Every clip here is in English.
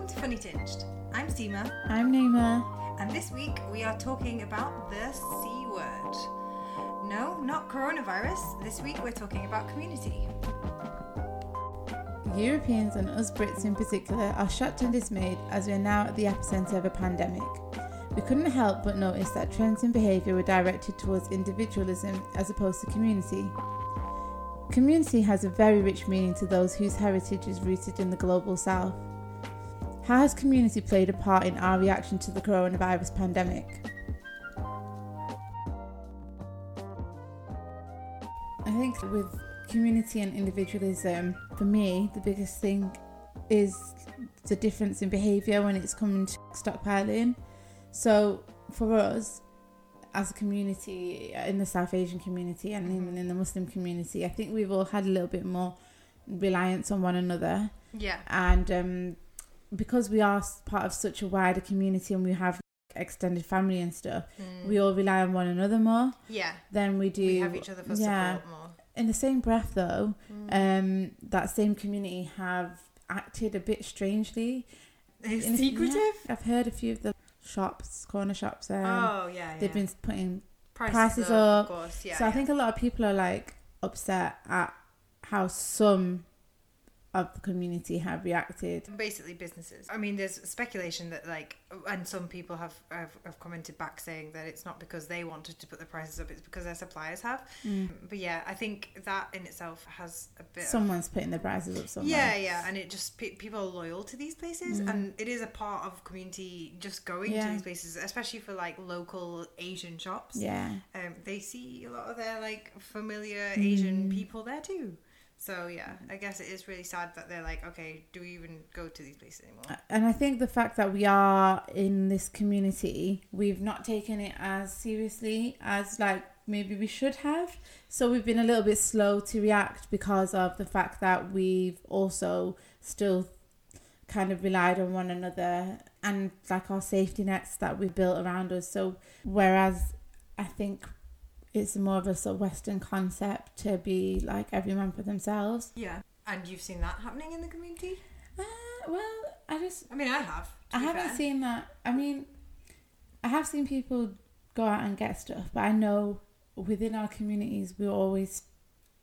Welcome to Funny Tinged. I'm Seema, I'm Naima. and this week we are talking about the C word. No, not coronavirus. This week we're talking about community. Europeans and us Brits in particular are shocked and dismayed as we are now at the epicenter of a pandemic. We couldn't help but notice that trends in behaviour were directed towards individualism as opposed to community. Community has a very rich meaning to those whose heritage is rooted in the global south. How has community played a part in our reaction to the coronavirus pandemic? I think with community and individualism, for me, the biggest thing is the difference in behaviour when it's coming to stockpiling. So for us, as a community in the South Asian community and even in the Muslim community, I think we've all had a little bit more reliance on one another, Yeah. and um, because we are part of such a wider community and we have extended family and stuff, we all rely on one another more Yeah. than we do. We have each other for yeah. support more. In the same breath, though, um, that same community have acted a bit strangely. It's In a- secretive? yeah, I've heard a few of the shops, corner shops, um, oh, yeah, yeah. they've been putting. prices, prices up, up. Of course, yeah. so I think a lot of people are like upset at how some of the community have reacted. basically businesses. I mean, there's speculation that like, and some people have, have have commented back saying that it's not because they wanted to put the prices up; it's because their suppliers have. Mm. But yeah, I think that in itself has a bit. of, Someone's putting the prices up somewhere. yeah, yeah, and it just pe- people are loyal to these places, mm. and it is a part of community just going to these places, especially for like local Asian shops. Yeah. Um, they see a lot of their like familiar mm. Asian people there too. So yeah, I guess it is really sad that they're like, okay, do we even go to these places anymore? And I think the fact that we are in this community, we've not taken it as seriously as like maybe we should have. So we've been a little bit slow to react because of the fact that we've also still kind of relied on one another and like our safety nets that we built around us. So whereas I think it's more of a sort of Western concept to be like every man for themselves. Yeah. And you've seen that happening in the community? Uh, well, I just I mean, I have. I haven't fair. seen that. I mean, I have seen people go out and get stuff, but I know within our communities we're always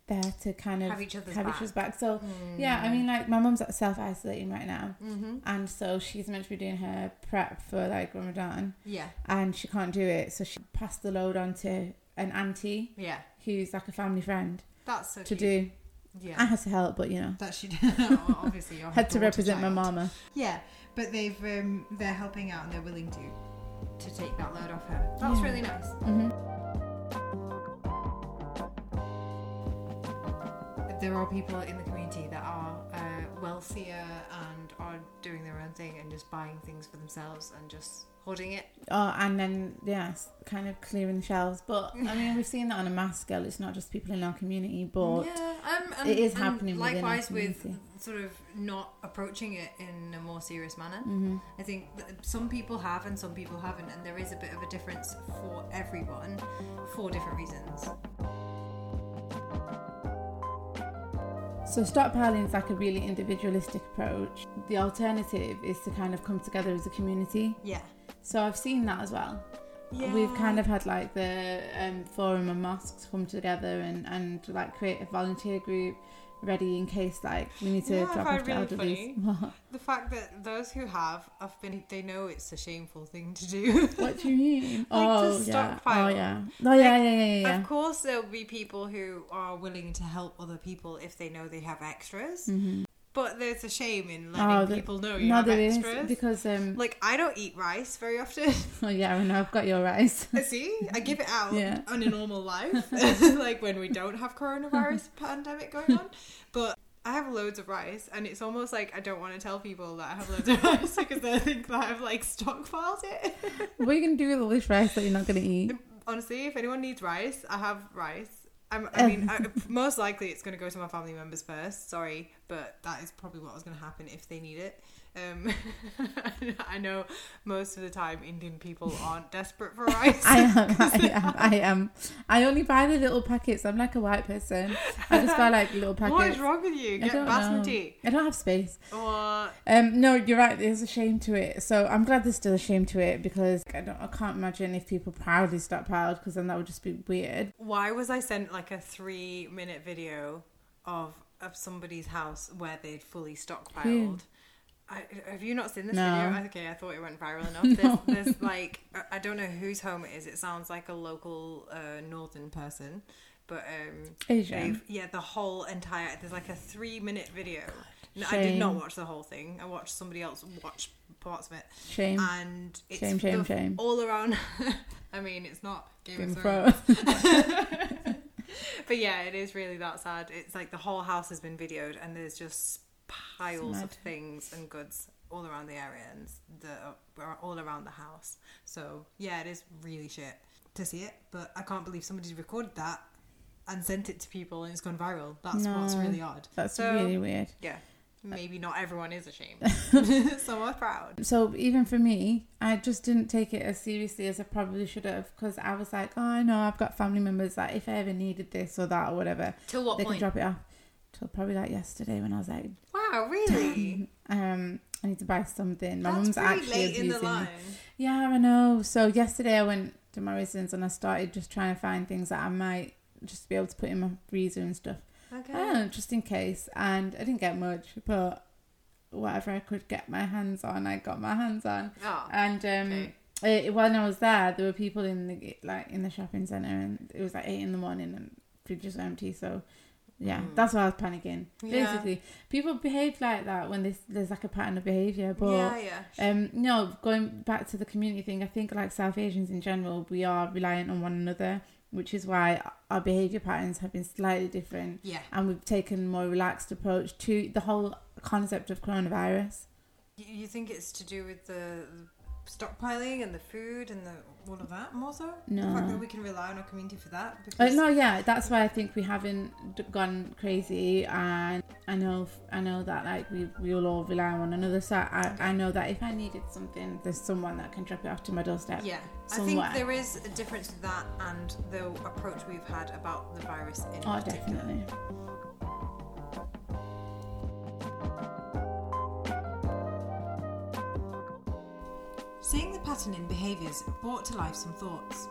there to kind of Have each other's have back. each other's back. So yeah, I mean, like my mum's self isolating right now, Mm-hmm. and so she's meant to be doing her prep for like Ramadan, Yeah. and she can't do it, so she passed the load on to an auntie Yeah. who's like a family friend That's so to cute. do. Yeah. I had to help, but you know, that she well, obviously, had to represent my mama. Yeah, but they've um, they're helping out and they're willing to to take that load off her. That's Yeah. really nice. hmm There are people in the community that are uh, wealthier and are doing their own thing and just buying things for themselves and just it. Oh, and then yes, kind of clearing the shelves. But I mean, we've seen that on a mass scale. It's not just people in our community, but yeah, um, and, it is happening Likewise, with sort of not approaching it in a more serious manner. Mhm. I think that some people have and some people haven't, and there is a bit of a difference for everyone for different reasons. so stockpiling is like a really individualistic approach. The alternative is to kind of come together as a community. Yeah. So I've seen that as well. Yeah. We've kind of had like the um, forum and mosques come together and and like create a volunteer group ready in case like we need to Yeah, drop off really elderly. The fact that those who have have been they know it's a shameful thing to do. what do you mean? Like oh yeah. Oh yeah. Oh yeah. Yeah. Yeah. Yeah. yeah. Of course, there'll be people who are willing to help other people if they know they have extras. Mhm. But there's a shame in letting Oh, the- people know you No, there is extras. because um. Like I don't eat rice very often. Oh yeah, I know. I've got your rice. I see, I give it out Yeah. on a normal life, like when we don't have coronavirus pandemic going on. But I have loads of rice, and it's almost like I don't want to tell people that I have loads of rice because they think that I've like stockpiled it. what are you gonna do with all this rice that you're not gonna eat? Honestly, if anyone needs rice, I have rice. I'm, I mean, I, most likely it's going to go to my family members first. Sorry, but that is probably what was going to happen if they need it. Um, I know most of the time Indian people aren't desperate for rice. I am, I am, I am. I only buy the little packets. I'm like a white person. I just buy like little packets. what is wrong with you? I Get don't basmati. know. I don't have space. Or Um, no, you're right. There's a shame to it. So I'm glad there's still a shame to it because I don't. I can't imagine if people proudly stockpiled because then that would just be weird. why was I sent like a three minute video of of somebody's house where they'd fully stockpiled? Who? I, have you not seen this No. video? Okay, I thought it went viral enough. There's, there's like I- don't know whose home it is. It sounds like a local uh, northern person, but um, Asian. yeah the whole entire there's like a three minute video. No, I did not watch the whole thing. I watched somebody else watch parts of it, Shame. and it's Shame, shame, shame. all around. I mean, it's not Game, Game of. Thrones. But yeah, it is really that sad. It's like the whole house has been videoed, and there's just piles of things and goods all around the area and the uh, are all around the house. So yeah, it is really shit to see it. But I can't believe somebody's recorded that and sent it to people, and it's gone viral. That's what's really odd. That's So- really weird. Yeah, maybe not everyone is ashamed. So Some are proud. So even for me, I just didn't take it as seriously as I probably should have because I was like, oh, I know I've got family members that if I ever needed this or that or whatever, Till what they can drop it off. Till probably like yesterday when I was like, Wow, really? um, I need to buy something. My mum's actually late in the abusing me. Yeah, I know. So yesterday I went to Morrison's and I started just trying to find things that I might just be able to put in my freezer and stuff. Okay. Know, just in case. And I didn't get much, but whatever I could get my hands on, I got my hands on. Oh, And um, okay. it, when I was there, there were people in the like in the shopping center, and it was like eight in the morning, and fridges were empty. So yeah, Mm. that's why I was panicking. Yeah. Basically, people behave like that when there's there's like a pattern of behavior, but. yeah, yeah. Um, no, going back to the community thing, I think like South Asians in general, we are reliant on one another, which is why our behaviour patterns have been slightly different Yeah. and we've taken a more relaxed approach to the whole concept of coronavirus. You, you think it's to do with the stockpiling and the food and the all of that more so? The fact No. that we can rely on our community for that? Uh, no, yeah, that's why I think we haven't gone crazy, and I know, I know that like we we will all rely on one another. So I, I know that if I needed something, there's someone that can drop it off to my doorstep. Yeah, I think there is a difference to that and the approach we've had about the virus in Oh, particular. definitely. Seeing the pattern in behaviours brought to life some thoughts.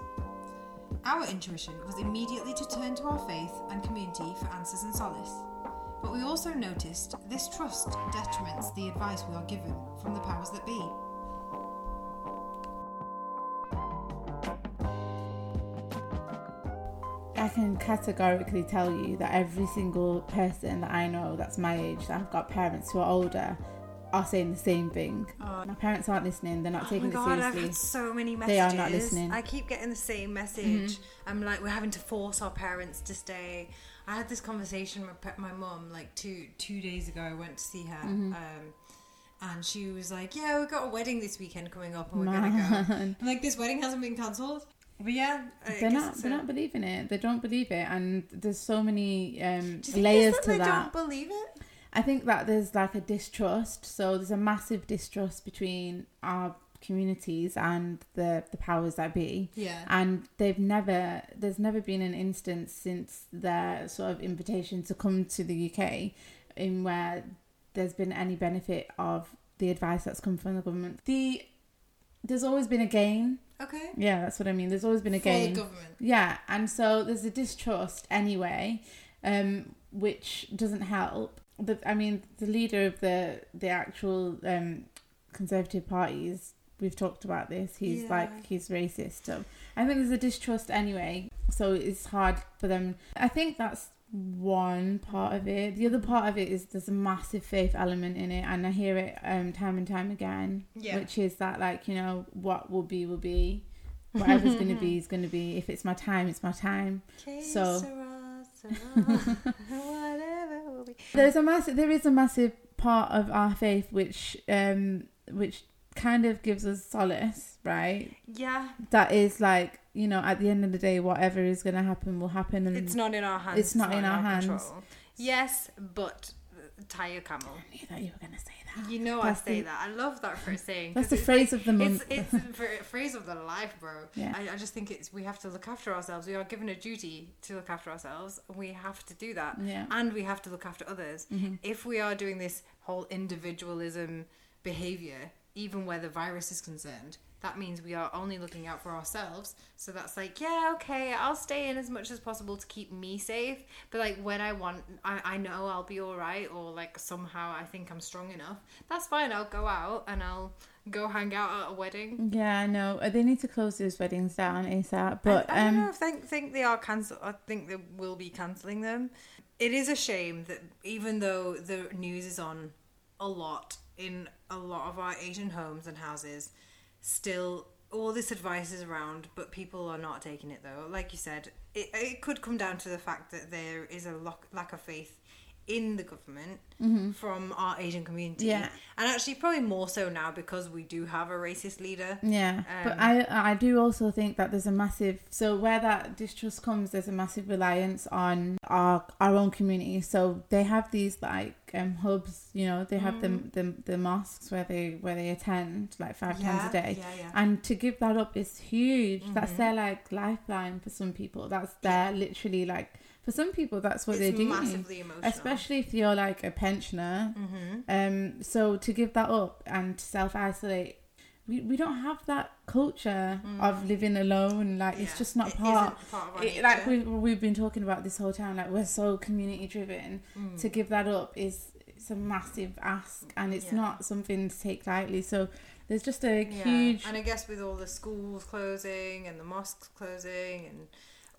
Our intuition was immediately to turn to our faith and community for answers and solace. But we also noticed this trust detriments the advice we are given from the powers that be. I can categorically tell you that every single person that I know that's my age that have got parents who are older are saying the same thing. Oh. My parents aren't listening, they're not Oh taking my it god, I've seriously. had so many messages. They are not listening. I keep getting the same message. I'm like, we're having to force our parents to stay. I had this conversation with my mum like two two days ago. I went to see her, Mm-hmm. um, and she was like, "Yeah, we've got a wedding this weekend coming up, and we're gonna go." Man. I'm like, "This wedding hasn't been cancelled." But yeah, I They're not. They're a- not believing it. They don't believe it, and there's so many um, Do you think layers to they that. don't believe it. I think that there's like a distrust. So there's a massive distrust between our communities and the the powers that be. Yeah. and they've never there's never been an instance since their sort of invitation to come to the UK in where there's been any benefit of the advice that's come from the government. The there's always been a gain. Okay. Yeah, that's what I mean. There's always been a For the gain. government. Yeah, and so there's a distrust anyway, um, which doesn't help. I mean, the leader of the the actual um, Conservative parties, we've talked about this. He's Yeah. like he's racist. I think there's a distrust anyway. So it's hard for them. I think that's one part of it. The other part of it is there's a massive faith element in it, and I hear it um, time and time again. Yeah. Which is that like you know what will be will be. Whatever's going to be is going to be. If it's my time, it's my time. Okay, So- Sarah, Sarah, whatever will be. There's a massive. There is a massive part of our faith which, um, which kind of gives us solace, right? Yeah, That is like you know, at the end of the day, whatever is going to happen will happen, and it's not in our hands. It's not in our hands. control. Yes, but uh, tie your camel. I knew that you were going to say that. You know, I say the- that. I love that for saying. That's the phrase like- of the month. It's, it's a phrase of the life, bro. Yeah. I, I just think it's we have to look after ourselves. We are given a duty to look after ourselves. We have to do that, Yeah. and we have to look after others. Mhm. If we are doing this whole individualism behavior, even where the virus is concerned, that means we are only looking out for ourselves. So that's like, yeah, okay, I'll stay in as much as possible to keep me safe. But like when I want, I, I know I'll be all right, or like somehow I think I'm strong enough. That's fine. I'll go out and I'll go hang out at a wedding. Yeah, I know. Uh, They need to close those weddings down ASAP. But I, I don't know um, if they think they are cancel. I think they will be cancelling them. It is a shame that even though the news is on a lot in a lot of our Asian homes and houses, still all this advice is around, but people are not taking it though. Like you said, it, it could come down to the fact that there is a lack of faith in the government from our Asian community. Mm-hmm. Yeah. And actually, probably more so now because we do have a racist leader. Yeah, but Um, I I do also think that there's a massive so where that distrust comes, there's a massive reliance on our our own community. So they have these like um hubs, you know, they have Mm. the, the the mosques where they where they attend like five times a day. Yeah, yeah. And to give that up is huge. That's Mhm. their like lifeline for some people. That's their literally like for some people that's what it's they're doing. massively emotional. Especially if you're like a pensioner. mm-hmm. Um, so to give that up and to self isolate, we, we don't have that culture of living alone. Like it's Mm. Just not part. isn't part of It, like we we've been talking about this whole time, like we're so community driven. Mm. To give that up is it's a massive ask, and it's Yeah. not something to take lightly. So there's just a Yeah, huge. and I guess with all the schools closing and the mosques closing and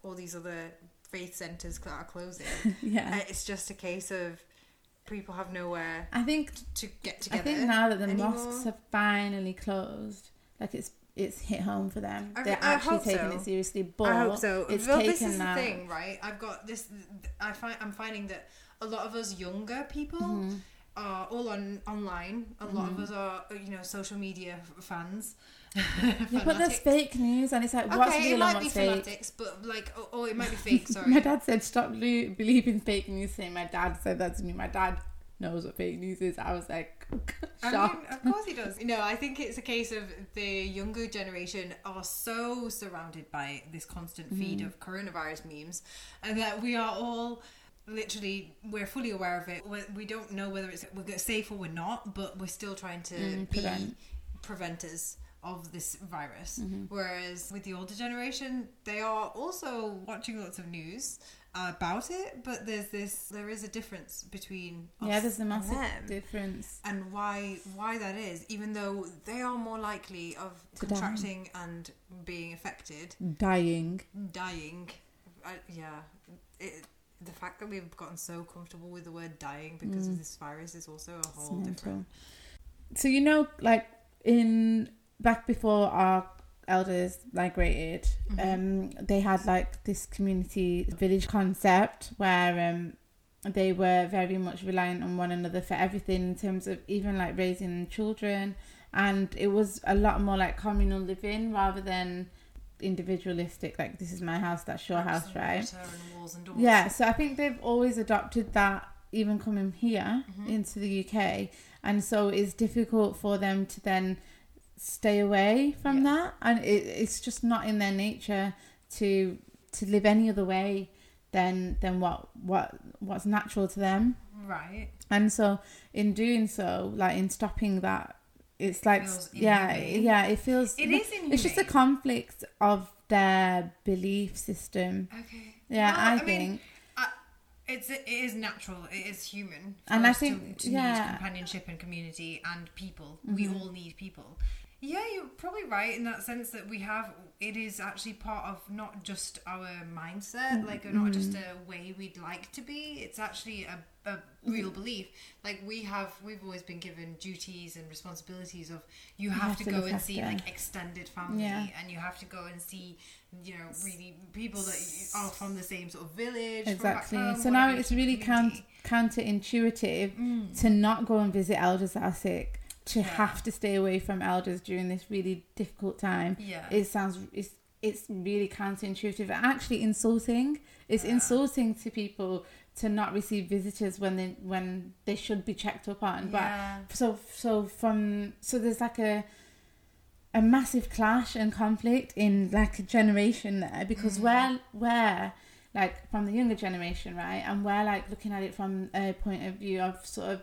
all these other faith centers that are closing, yeah, uh, it's just a case of people have nowhere I think to get together. I think now that the anymore. mosques have finally closed, like it's it's hit home for them. I- They're I actually taking so. it seriously. But I hope so. It's well, taken this is that. the thing, right? I've got this. I find I'm finding that a lot of us younger people Mhm. are all on online. A lot Mm-hmm. of us are, you know, social media fans. Yeah, but there's Fanatics. fake news, and it's like what's okay, it real might and be fanatics, but like, oh, oh, it might be fake. Sorry. My dad said stop lo- believing fake news. Saying my dad said that to me. My dad knows what fake news is. I was like I mean, of course he does. No, I think it's a case of the younger generation are so surrounded by this constant feed Mm-hmm. of coronavirus memes, and that we are all literally we're fully aware of it. We, we don't know whether it's we're safe or we're not, but we're still trying to Mm, be prevent. preventers of this virus. Mm-hmm. Whereas with the older generation, they are also watching lots of news about it, but there's this there is a difference between yeah, there's a and massive them difference. and why why that is even though they are more likely of To die. contracting and being affected Dying. dying I, yeah it, the fact that we've gotten so comfortable with the word dying because Mm. of this virus is also a whole different So you know, like in back before our elders migrated, Mhm. um, they had like this community village concept where um, they were very much reliant on one another for everything in terms of even like raising children, and it was a lot more like communal living rather than individualistic. Like this is my house, that's your house, right? And walls and doors. Yeah, so I think they've always adopted that even coming here Mhm. into the UK. And so it's difficult for them to then stay away from Yeah. that. And it, it's just not in their nature to to live any other way than than what what what's natural to them. right And so in doing so, like in stopping that it's like Feels yeah, inhumane. yeah, it feels it is in it's just a conflict of their belief system. okay Yeah, Well, I, I mean, think. it's it is natural it is human And I think- to, to yeah. need companionship and community and people we Mhm. all need people yeah you're probably right in that sense that we have it is actually part of not just our mindset like not just Mm-hmm. a way we'd like to be it's actually a, a real belief like we have we've always been given duties and responsibilities of you have, to, go and see like extended family Yeah. and you have to go and see you know really people that are from the same sort of village from back Exactly. home, so now it's really count, counterintuitive Mm. to not go and visit elders that are sick, to Yeah. have to stay away from elders during this really difficult time. yeah It sounds it's it's really counterintuitive and actually insulting. It's Yeah. insulting to people to not receive visitors when they when they should be checked up on. Yeah. But so so from so there's like a a massive clash and conflict in like a generation there because Mhm. we're we're like from the younger generation, right? And we're like looking at it from a point of view of sort of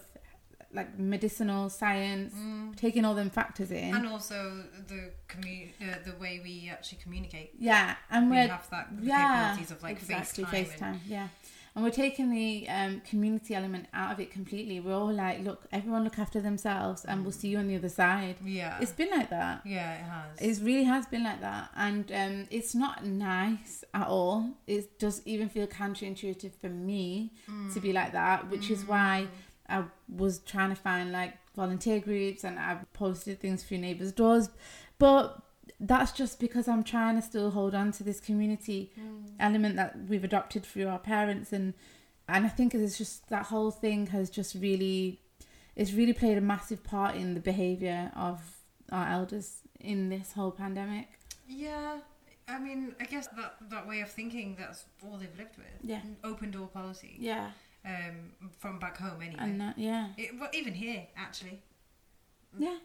like medicinal science, Mm. taking all them factors in. And also the commu- uh, the way we actually communicate. yeah, and we we're have that the yeah, capabilities of like exactly FaceTime. FaceTime, and- yeah. And we're taking the um, community element out of it completely. We're all like, look, everyone look after themselves, and we'll see you on the other side. yeah. It's been like that. yeah, it has. It really has been like that, and um, it's not nice at all. It does even feel counterintuitive for me to be like that, which is why I was trying to find like volunteer groups and I've posted things through neighbors' doors, but that's just because I'm trying to still hold on to this community mm. element that we've adopted through our parents and and I think it's just that whole thing has just really it's really played a massive part in the behaviour of our elders in this whole pandemic. Yeah, I mean, I guess that that way of thinking that's all they've lived with. Yeah. Open door policy. Yeah. Um, from back home anyway. And that, yeah. It, well, even here, actually. Yeah.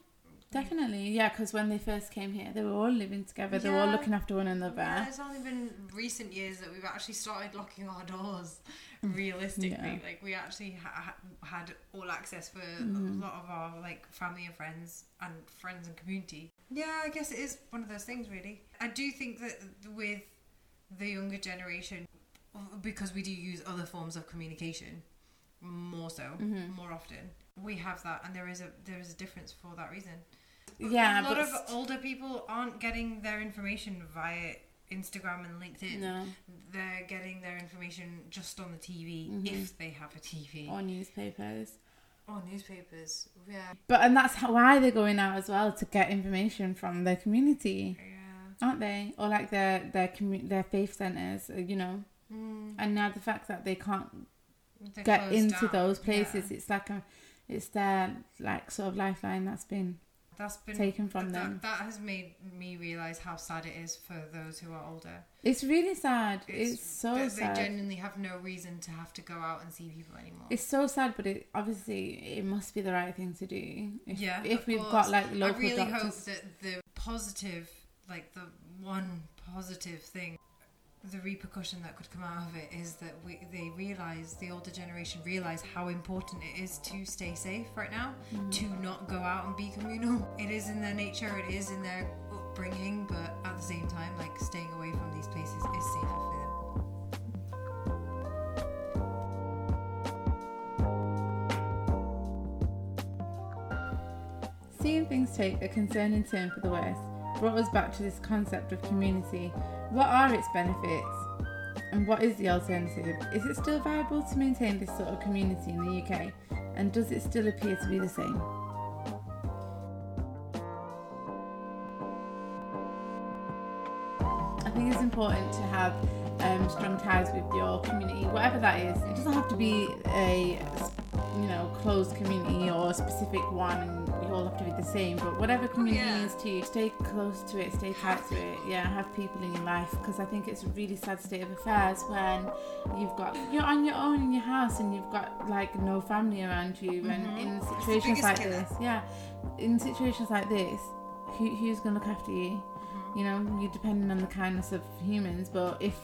Definitely, yeah, because when they first came here, they were all living together. They were all looking after one another. Yeah, it's only been recent years that we've actually started locking our doors. Realistically, Yeah. like we actually ha- ha- had all access for Mhm. a lot of our like family and friends and friends and community. Yeah, I guess it is one of those things. Really, I do think that with the younger generation, because we do use other forms of communication more so, Mhm. more often, we have that, and there is a there is a difference for that reason. Yeah, a lot of older people aren't getting their information via Instagram and LinkedIn. No, They're getting their information just on the TV Mhm. if they have a TV or newspapers. or newspapers. Yeah, But and that's how, why they're going out as well to get information from their community, yeah. aren't they? Or like their their commu- their faith centers, uh, you know. Mm, And now the fact that they can't they're get into down. those places, Yeah. it's like a, it's their like sort of lifeline that's been That's been taken from that, them. That has made me realize how sad it is for those who are older. It's really sad. It's, so that sad. They genuinely have no reason to have to go out and see people anymore. It's so sad, but it obviously it must be the right thing to do. If, yeah, if we've course. got like local I really doctors. hope that the positive, like the one positive thing, the repercussion that could come out of it is that we, they realize the older generation realize how important it is to stay safe right now, Mm. to not go out and be communal. It is in their nature, it is in their upbringing, but at the same time, like staying away from these places is safer for them. Seeing things take a concerning turn for the worse brought us back to this concept of community. What are its benefits? And what is the alternative? Is it still viable to maintain this sort of community in the UK? And does it still appear to be the same? I think it's important to have um, strong ties with your community, whatever that is. It doesn't have to be a you know closed community or a specific one, all have to be the same. But whatever oh, community yeah. is to you, stay close to it, stay tight to it. Yeah, have people in your life because I think it's a really sad state of affairs when you've got you're on your own in your house and you've got like no family around you, and mm-hmm. in situations like killer. this, yeah, in situations like this, who, who's gonna look after you? Mm-hmm. you know, you're depending on the kindness of humans, but if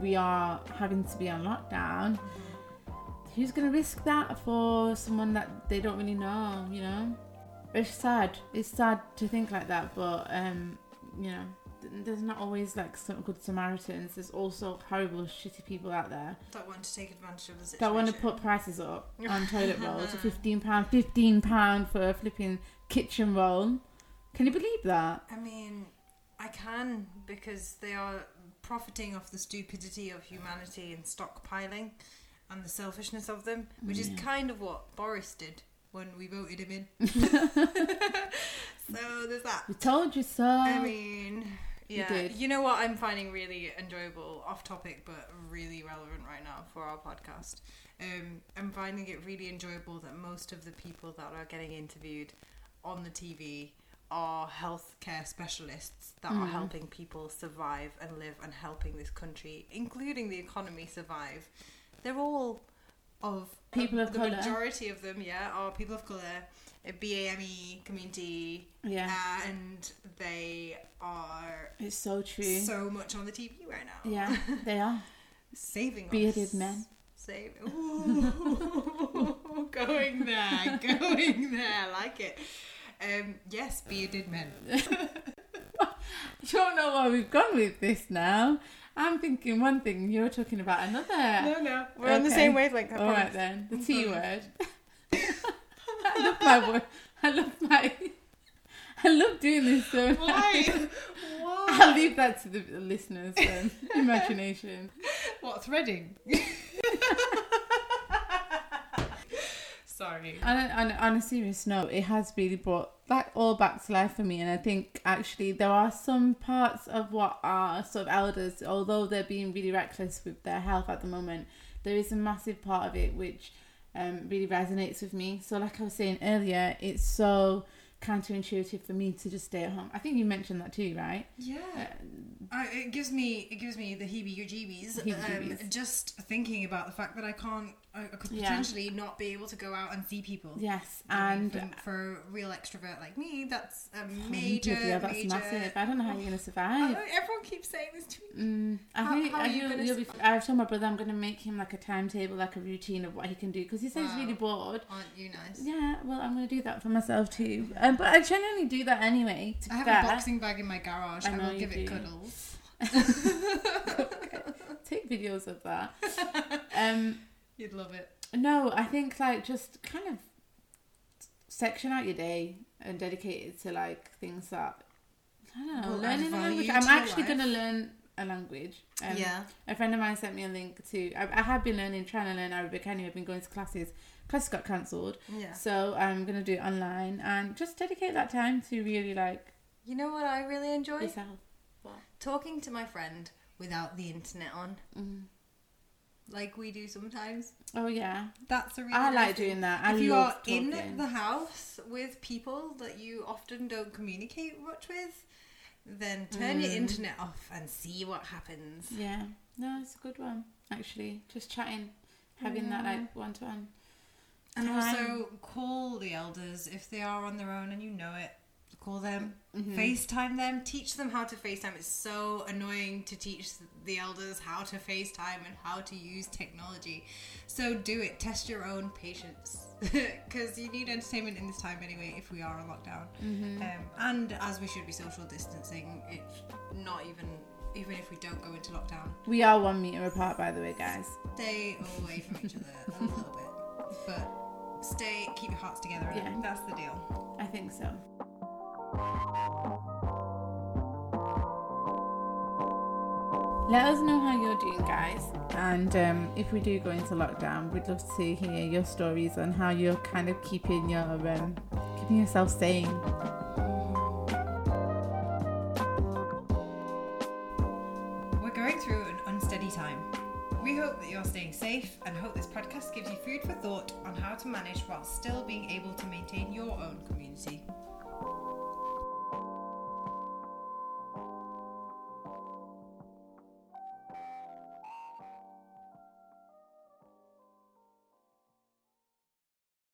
we are having to be on lockdown, mm-hmm. who's going to risk that for someone that they don't really know, you know? It's sad. It's sad to think like that, but, um, you know, th- there's not always like some good Samaritans. There's also horrible, shitty people out there That want to take advantage of the situation. that want to put prices up on toilet rolls. Fifteen pound, fifteen pound for a flipping kitchen roll. Can you believe that? I mean, I can because they are profiting off the stupidity of humanity and stockpiling and the selfishness of them, which is kind of what Boris did when we voted him in. so there's that. We told you so. I mean, yeah. did. You know what I'm finding really enjoyable, off topic, but really relevant right now for our podcast. Um, I'm finding it really enjoyable that most of the people that are getting interviewed on the TV are healthcare specialists that are Mm. helping people survive and live and helping this country, including the economy, survive. They're all of People of colour. the colour. majority of them, yeah, are people of color, a BAME E community, Yeah, and they are it's so true. so much on the TV right now. yeah, they are saving bearded us. men. Save. Ooh, going there, going there, I like it. Um, yes, bearded men. You don't know where we've gone with this now. I'm thinking one thing, you're talking about another. No, no, we're on the same wavelength. I All right promise. then, the T word. I love my word. I love my. I love doing this. So Why? Why? I'll leave that to the listeners' um, imagination. What threading? Sorry. And on, on a serious note, it has really brought that all back to life for me. And I think actually there are some parts of what our sort of elders, although they're being really reckless with their health at the moment, there is a massive part of it which um, really resonates with me. So, like I was saying earlier, it's so counterintuitive for me to just stay at home. I think you mentioned that too, right? Yeah. Uh, I, it gives me it gives me the heebie-jeebies, Heebie-jeebies. Um, just thinking about the fact that I can't I, I could Yeah. potentially not be able to go out and see people. yes, and for, for a real extrovert like me, that's a Oh, major, yeah, that's major. massive. I don't know how you're gonna survive. know, everyone keeps saying this to me. Mm, I How- think how I are you you'll, gonna you'll be. I've told my brother I'm going to make him like a timetable, like a routine of what he can do because he says he's really bored. Aren't you nice? Yeah, well, I'm going to do that for myself too. Um, but I genuinely do that anyway. I have fair. a boxing bag in my garage. I I, will give it do. cuddles. Take videos of that. um, You'd love it. no, I think like just kind of section out your day and dedicate it to like things that I don't know, add learning a language. I'm actually going to learn a language. Um, yeah. A friend of mine sent me a link to. I, I have been learning, trying to learn Arabic anyway. I've been going to classes. Classes got cancelled, Yeah. so I'm gonna do it online and just dedicate that time to really like You know what I really enjoy? yourself. What? Talking to my friend without the internet on, Mm. Like we do sometimes. Oh yeah, That's a really I like doing that. I if you are in the house with people that you often don't communicate much with, then turn your Mm. internet off and see what happens. Yeah, no, it's a good one actually. Just chatting, having that like one to one. And Time. also call the elders if they are on their own and you know it. Call them, Mhm. FaceTime them, teach them how to FaceTime. It's so annoying to teach the elders how to FaceTime and how to use technology. So do it. Test your own patience because you need entertainment in this time anyway. If we are on lockdown, Mm-hmm. um, and as we should be social distancing, it's not even even if we don't go into lockdown. We are one meter apart, by the way, guys. Stay away from each other a little bit, but stay. Keep your hearts together. Yeah. that's the deal. I think so. Let us know how you're doing, guys. And um, if we do go into lockdown, we'd love to hear your stories on how you're kind of keeping your um, keeping yourself sane. We're going through an unsteady time. We hope that you're staying safe and hope this podcast gives you food for thought on how to manage while still being able to maintain your own community.